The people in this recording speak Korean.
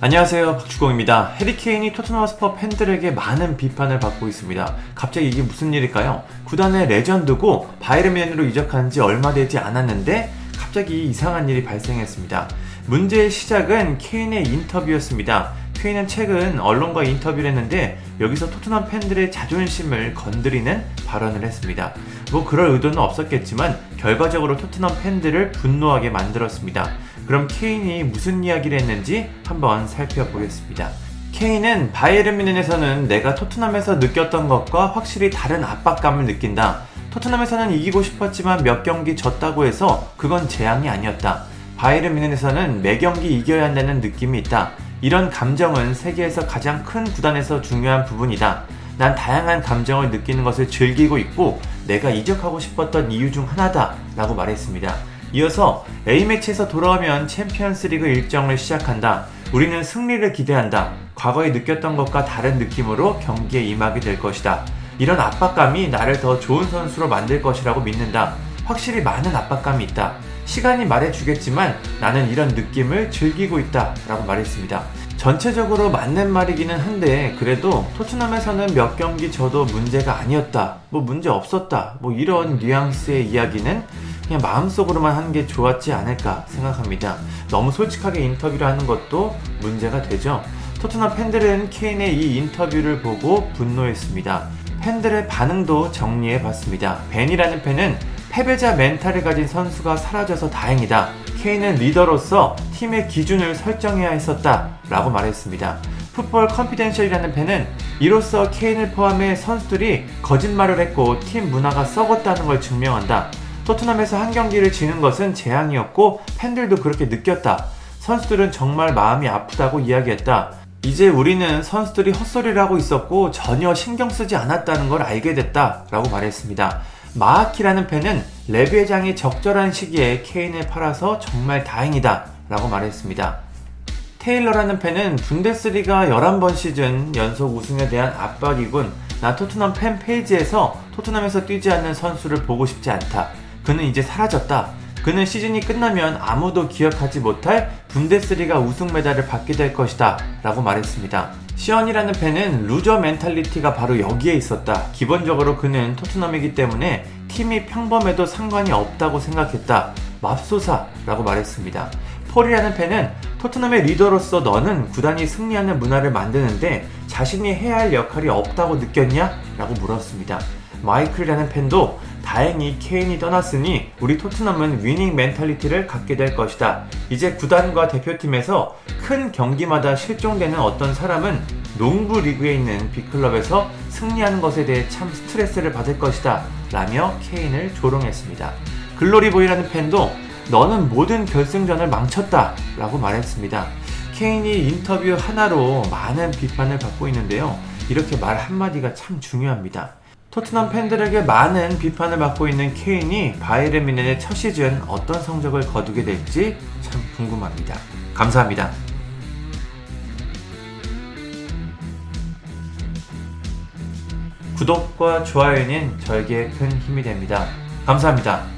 안녕하세요 박주공입니다. 해리케인이 토트넘 스퍼 팬들에게 많은 비판을 받고 있습니다. 갑자기 이게 무슨 일일까요? 구단의 레전드고 바이에른 뮌헨으로 이적한 지 얼마 되지 않았는데 갑자기 이상한 일이 발생했습니다. 문제의 시작은 케인의 인터뷰였습니다. 케인은 최근 언론과 인터뷰를 했는데 여기서 토트넘 팬들의 자존심을 건드리는 발언을 했습니다. 뭐 그럴 의도는 없었겠지만 결과적으로 토트넘 팬들을 분노하게 만들었습니다. 그럼 케인이 무슨 이야기를 했는지 한번 살펴보겠습니다. 케인은 바이에른 뮌헨에서는 내가 토트넘에서 느꼈던 것과 확실히 다른 압박감을 느낀다. 토트넘에서는 이기고 싶었지만 몇 경기 졌다고 해서 그건 재앙이 아니었다. 바이에른 뮌헨에서는 매 경기 이겨야 한다는 느낌이 있다. 이런 감정은 세계에서 가장 큰 구단에서 중요한 부분이다. 난 다양한 감정을 느끼는 것을 즐기고 있고 내가 이적하고 싶었던 이유 중 하나다. 라고 말했습니다. 이어서 A매치에서 돌아오면 챔피언스 리그 일정을 시작한다. 우리는 승리를 기대한다. 과거에 느꼈던 것과 다른 느낌으로 경기에 임하게 될 것이다. 이런 압박감이 나를 더 좋은 선수로 만들 것이라고 믿는다. 확실히 많은 압박감이 있다. 시간이 말해주겠지만 나는 이런 느낌을 즐기고 있다. 라고 말했습니다. 전체적으로 맞는 말이기는 한데 그래도 토트넘에서는 몇 경기 저도 문제가 아니었다. 뭐 문제 없었다. 뭐 이런 뉘앙스의 이야기는 그냥 마음속으로만 하는 게 좋았지 않을까 생각합니다. 너무 솔직하게 인터뷰를 하는 것도 문제가 되죠. 토트넘 팬들은 케인의 이 인터뷰를 보고 분노했습니다. 팬들의 반응도 정리해 봤습니다. 벤이라는 팬은 패배자 mental을 가진 선수가 사라져서 다행이다. 케인은 리더로서 팀의 기준을 설정해야 했었다. 라고 말했습니다. Football Confidential이라는 팬은 이로써 케인을 포함해 선수들이 거짓말을 했고 팀 문화가 썩었다는 걸 증명한다. 토트넘에서 한 경기를 지는 것은 재앙이었고 팬들도 그렇게 느꼈다. 선수들은 정말 마음이 아프다고 이야기했다. 이제 우리는 선수들이 헛소리를 하고 있었고 전혀 신경 쓰지 않았다는 걸 알게 됐다. 라고 말했습니다. 마아키라는 팬은 레비 회장이 적절한 시기에 케인을 팔아서 정말 다행이다. 라고 말했습니다. 테일러라는 팬은 분데스리가 11번 시즌 연속 우승에 대한 압박이군. 나 토트넘 팬 페이지에서 토트넘에서 뛰지 않는 선수를 보고 싶지 않다. 그는 이제 사라졌다. 그는 시즌이 끝나면 아무도 기억하지 못할 분데스리가 우승 메달을 받게 될 것이다. 라고 말했습니다. 시언이라는 팬은 loser mentality가 바로 여기에 있었다. 기본적으로 그는 토트넘이기 때문에 팀이 평범해도 상관이 없다고 생각했다. 맙소사 라고 말했습니다. 폴이라는 팬은 토트넘의 리더로서 너는 구단이 승리하는 문화를 만드는데 자신이 해야 할 역할이 없다고 느꼈냐? 라고 물었습니다. 마이클이라는 팬도 다행히 케인이 떠났으니 우리 토트넘은 winning mentality를 갖게 될 것이다. 이제 구단과 대표팀에서 큰 경기마다 실종되는 어떤 사람은 농부 리그에 있는 big club에서 승리하는 것에 대해 참 스트레스를 받을 것이다. 라며 케인을 조롱했습니다. 글로리보이라는 팬도 너는 모든 결승전을 망쳤다. 라고 말했습니다. 케인이 인터뷰 하나로 많은 비판을 받고 있는데요. 이렇게 말 한마디가 참 중요합니다. 토트넘 팬들에게 많은 비판을 받고 있는 케인이 바이에른 뮌헨의 첫 시즌 어떤 성적을 거두게 될지 참 궁금합니다. 감사합니다. 구독과 좋아요는 저에게 큰 힘이 됩니다. 감사합니다.